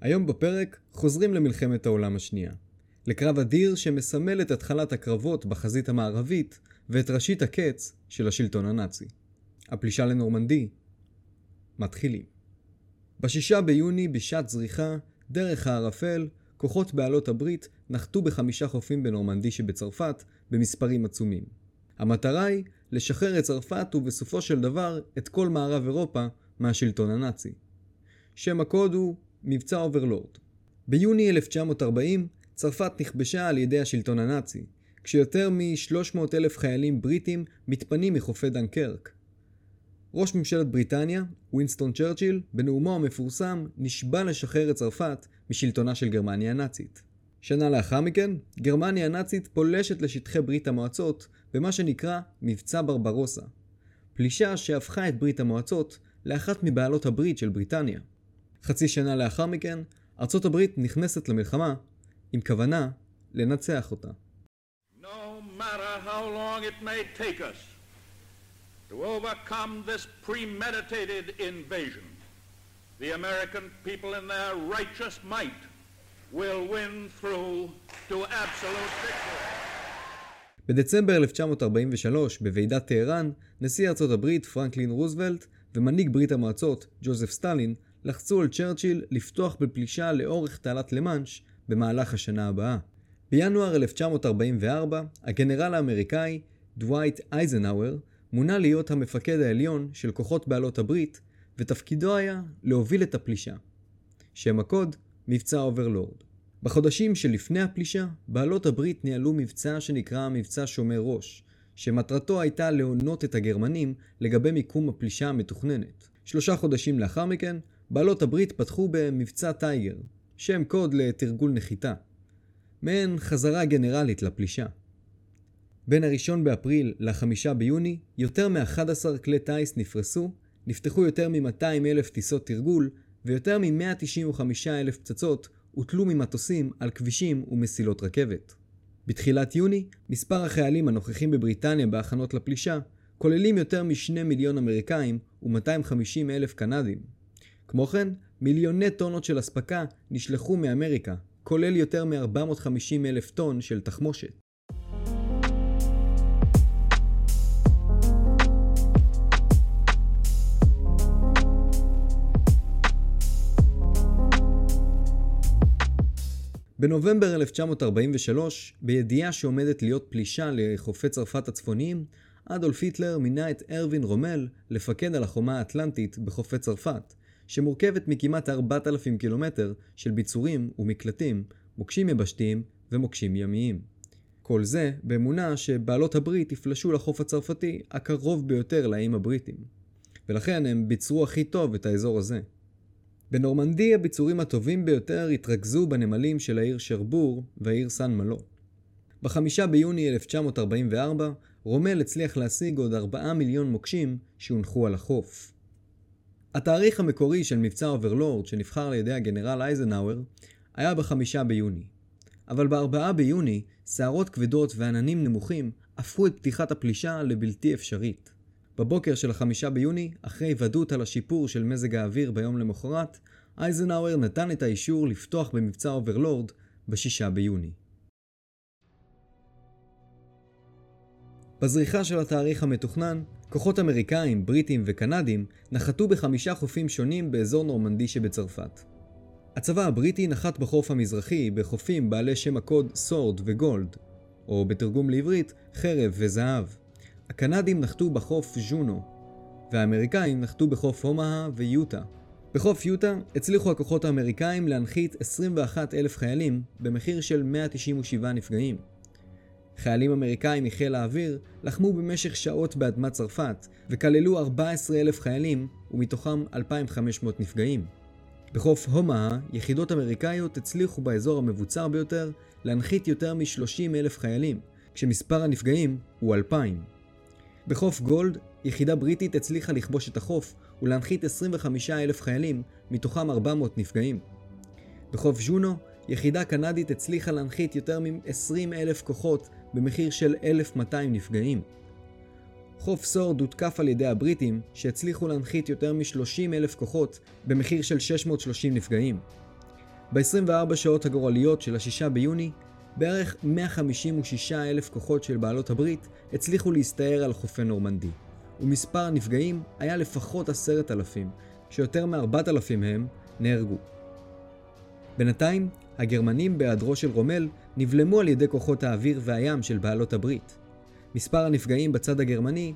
היום בפרק חוזרים למלחמת העולם השנייה. לקרב אדיר שמסמל את התחלת הקרבות בחזית המערבית ואת ראשית הקץ של השלטון הנאצי. הפלישה לנורמנדי מתחילים. בשישה ביוני, בשעת זריחה, דרך הערפל, כוחות בעלות הברית נחתו בחמישה חופים בנורמנדי שבצרפת במספרים עצומים. המטרה היא לשחרר את צרפת ובסופו של דבר את כל מערב אירופה מהשלטון הנאצי. שם הקוד הוא מבצע אוברלורד. ביוני 1940 צרפת נכבשה על ידי השלטון הנאצי, כשיותר מ-300 אלף חיילים בריטים מתפנים מחופי דנקרק. ראש ממשלת בריטניה, ווינסטון צ'רצ'יל, בנאומו המפורסם, נשבע לשחרר את צרפת משלטונה של גרמניה הנאצית. שנה לאחר מכן, גרמניה הנאצית פולשת לשטחי ברית המועצות במה שנקרא מבצע ברברוסה. פלישה שהפכה את ברית המועצות לאחת מבעלות הברית של בריטניה. חצי שנה לאחר מכן, ארצות הברית נכנסת למלחמה עם כוונה לנצח אותה. No matter how long it may take us to overcome this premeditated invasion, the American people in their righteous might will win through to absolute victory. בדצמבר 1943, בוועידת טהרן, נשיא ארצות הברית פרנקלין רוזוולט ומנהיג ברית המועצות, ג'וזף סטלין, לחצו על צ'רצ'יל לפתוח בפלישה לאורך תעלת למאנש במהלך השנה הבאה. בינואר 1944, הגנרל האמריקאי, דווייט אייזנהאואר, מונה להיות המפקד העליון של כוחות בעלות הברית, ותפקידו היה להוביל את הפלישה. שם הקוד, מבצע אוברלורד. בחודשים שלפני הפלישה, בעלות הברית ניהלו מבצע שנקרא מבצע שומר ראש, שמטרתו הייתה להונות את הגרמנים לגבי מיקום הפלישה המתוכננת. שלושה חודשים לאחר מכן, בעלות הברית פתחו במבצע טייגר, שם קוד לתרגול נחיתה. מעין חזרה גנרלית לפלישה. בין הראשון באפריל לחמישה ביוני, יותר מ-11 כלי טיס נפרסו, נפתחו יותר מ-200 אלף טיסות תרגול, ויותר מ-195 אלף פצצות הוטלו ממטוסים על כבישים ומסילות רכבת. בתחילת יוני, מספר החיילים הנוכחים בבריטניה בהכנות לפלישה, כוללים יותר מ-2 מיליון אמריקאים ו-250 אלף קנדים. כמו כן, מיליוני טונות של אספקה נשלחו מאמריקה, כולל יותר מ-450 אלף טון של תחמושת. בנובמבר 1943, בידיעה שעומדת להיות פלישה לחופי צרפת הצפוניים, אדולף היטלר מינה את ארווין רומל לפקד על החומה האטלנטית בחופי צרפת, שמורכבת מכמעט 4,000 קילומטר של ביצורים ומקלטים, מוקשים יבשתיים ומוקשים ימיים. כל זה באמונה שבעלות הברית יפלשו לחוף הצרפתי הקרוב ביותר לאיים הבריטים. ולכן הם ביצרו הכי טוב את האזור הזה. בנורמנדי הביצורים הטובים ביותר התרכזו בנמלים של העיר שרבור והעיר סן מלו. בחמישה ביוני 1944, רומל הצליח להשיג עוד 4 מיליון מוקשים שהונחו על החוף. התאריך המקורי של מבצע אוברלורד שנבחר על ידי הגנרל אייזנהאואר היה בחמישה ביוני. אבל בארבעה ביוני, סערות כבדות ועננים נמוכים הפכו את פתיחת הפלישה לבלתי אפשרית. בבוקר של החמישה ביוני, אחרי ודאות על השיפור של מזג האוויר ביום למחרת, אייזנהאואר נתן את האישור לפתוח במבצע אוברלורד בשישה ביוני. בזריחה של התאריך המתוכנן, כוחות אמריקאים, בריטים וקנדים נחתו בחמישה חופים שונים באזור נורמנדי שבצרפת. הצבא הבריטי נחת בחוף המזרחי בחופים בעלי שם הקוד סורד וגולד, או בתרגום לעברית חרב וזהב. הקנדים נחתו בחוף ז'ונו, והאמריקאים נחתו בחוף הומאה ויוטה. בחוף יוטה הצליחו הכוחות האמריקאים להנחית 21 אלף חיילים במחיר של 197 נפגעים. חיילים אמריקאים מחיל האוויר לחמו במשך שעות באדמת צרפת וכללו 14 אלף חיילים ומתוכם 2,500 נפגעים. בחוף הומה, יחידות אמריקאיות הצליחו באזור המבוצר ביותר להנחית יותר מ-30 אלף חיילים, כשמספר הנפגעים הוא 2,000. בחוף גולד, יחידה בריטית הצליחה לכבוש את החוף ולהנחית 25 אלף חיילים, מתוכם 400 נפגעים. בחוף ז'ונו, יחידה קנדית הצליחה להנחית יותר מ-20 אלף כוחות במחיר של 1,200 נפגעים. חוף סורד הותקף על ידי הבריטים, שהצליחו להנחית יותר מ-30 אלף כוחות במחיר של 630 נפגעים. ב-24 שעות הגורליות של ה-6 ביוני, בערך 156 אלף כוחות של בעלות הברית הצליחו להסתער על חופי נורמנדי, ומספר הנפגעים היה לפחות עשרת אלפים, שיותר מ-4,000 מהם נהרגו. בינתיים, הגרמנים בהיעדרו של רומל נבלמו על ידי כוחות האוויר והים של בעלות הברית. מספר הנפגעים בצד הגרמני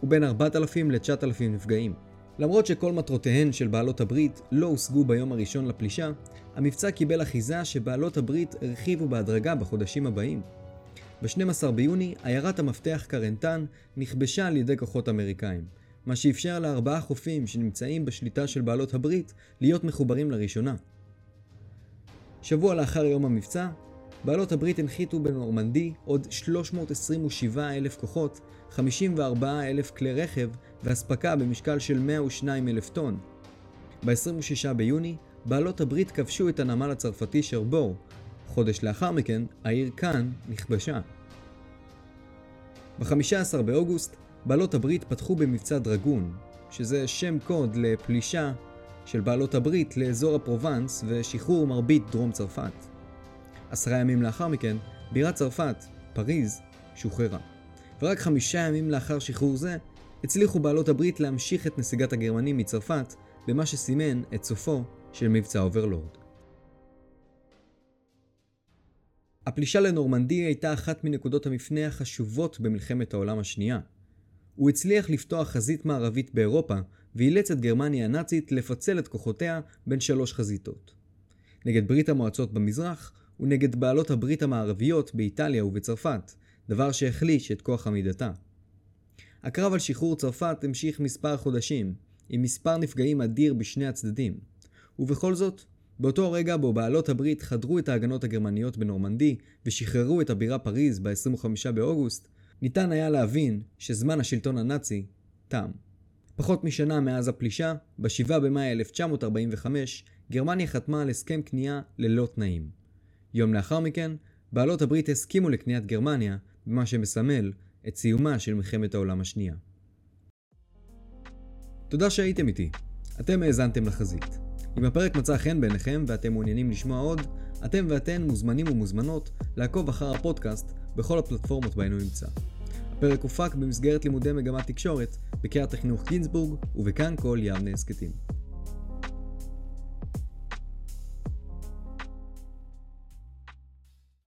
הוא בין 4,000 ל-9,000 נפגעים. למרות שכל מטרותיהן של בעלות הברית לא הושגו ביום הראשון לפלישה, המבצע קיבל אחיזה שבעלות הברית הרחיבו בהדרגה בחודשים הבאים. ב-12 ביוני, עיירת המפתח קרנטן נכבשה על ידי כוחות אמריקאים, מה שאפשר לארבעה חופים שנמצאים בשליטה של בעלות הברית להיות מחוברים לראשונה. שבוע לאחר יום המבצע, בעלות הברית הנחיתו בנורמנדי עוד 327 אלף כוחות, 54 אלף כלי רכב ואספקה במשקל של 102 אלף טון. ב-26 ביוני, בעלות הברית כבשו את הנמל הצרפתי שרבור. חודש לאחר מכן, העיר קאן נכבשה. ב-15 באוגוסט, בעלות הברית פתחו במבצע דרגון, שזה שם קוד לפלישה של בעלות הברית לאזור הפרובנס ושחרור מרבית דרום צרפת. עשרה ימים לאחר מכן, בירת צרפת, פריז, שוחררה. ורק חמישה ימים לאחר שחרור זה, הצליחו בעלות הברית להמשיך את נסיגת הגרמנים מצרפת, במה שסימן את סופו של מבצע אוברלורד. הפלישה לנורמנדי הייתה אחת מנקודות המפנה החשובות במלחמת העולם השנייה. הוא הצליח לפתוח חזית מערבית באירופה, ואילץ את גרמניה הנאצית לפצל את כוחותיה בין שלוש חזיתות. נגד ברית המועצות במזרח, ונגד בעלות הברית המערביות באיטליה ובצרפת, דבר שהחליש את כוח עמידתה. הקרב על שחרור צרפת המשיך מספר חודשים, עם מספר נפגעים אדיר בשני הצדדים. ובכל זאת, באותו רגע בו בעלות הברית חדרו את ההגנות הגרמניות בנורמנדי ושחררו את הבירה פריז ב-25 באוגוסט, ניתן היה להבין שזמן השלטון הנאצי תם. פחות משנה מאז הפלישה, ב-7 במאי 1945, גרמניה חתמה על הסכם כניעה ללא תנאים. יום לאחר מכן, בעלות הברית הסכימו לקניית גרמניה, במה שמסמל את סיומה של מלחמת העולם השנייה. תודה שהייתם איתי. אתם האזנתם לחזית. אם הפרק מצא חן בעיניכם ואתם מעוניינים לשמוע עוד, אתם ואתן מוזמנים ומוזמנות לעקוב אחר הפודקאסט בכל הפלטפורמות בהן הוא נמצא. הפרק הופק במסגרת לימודי מגמת תקשורת בקריית החינוך גינסבורג ובכאן כל יבנה הסכתים.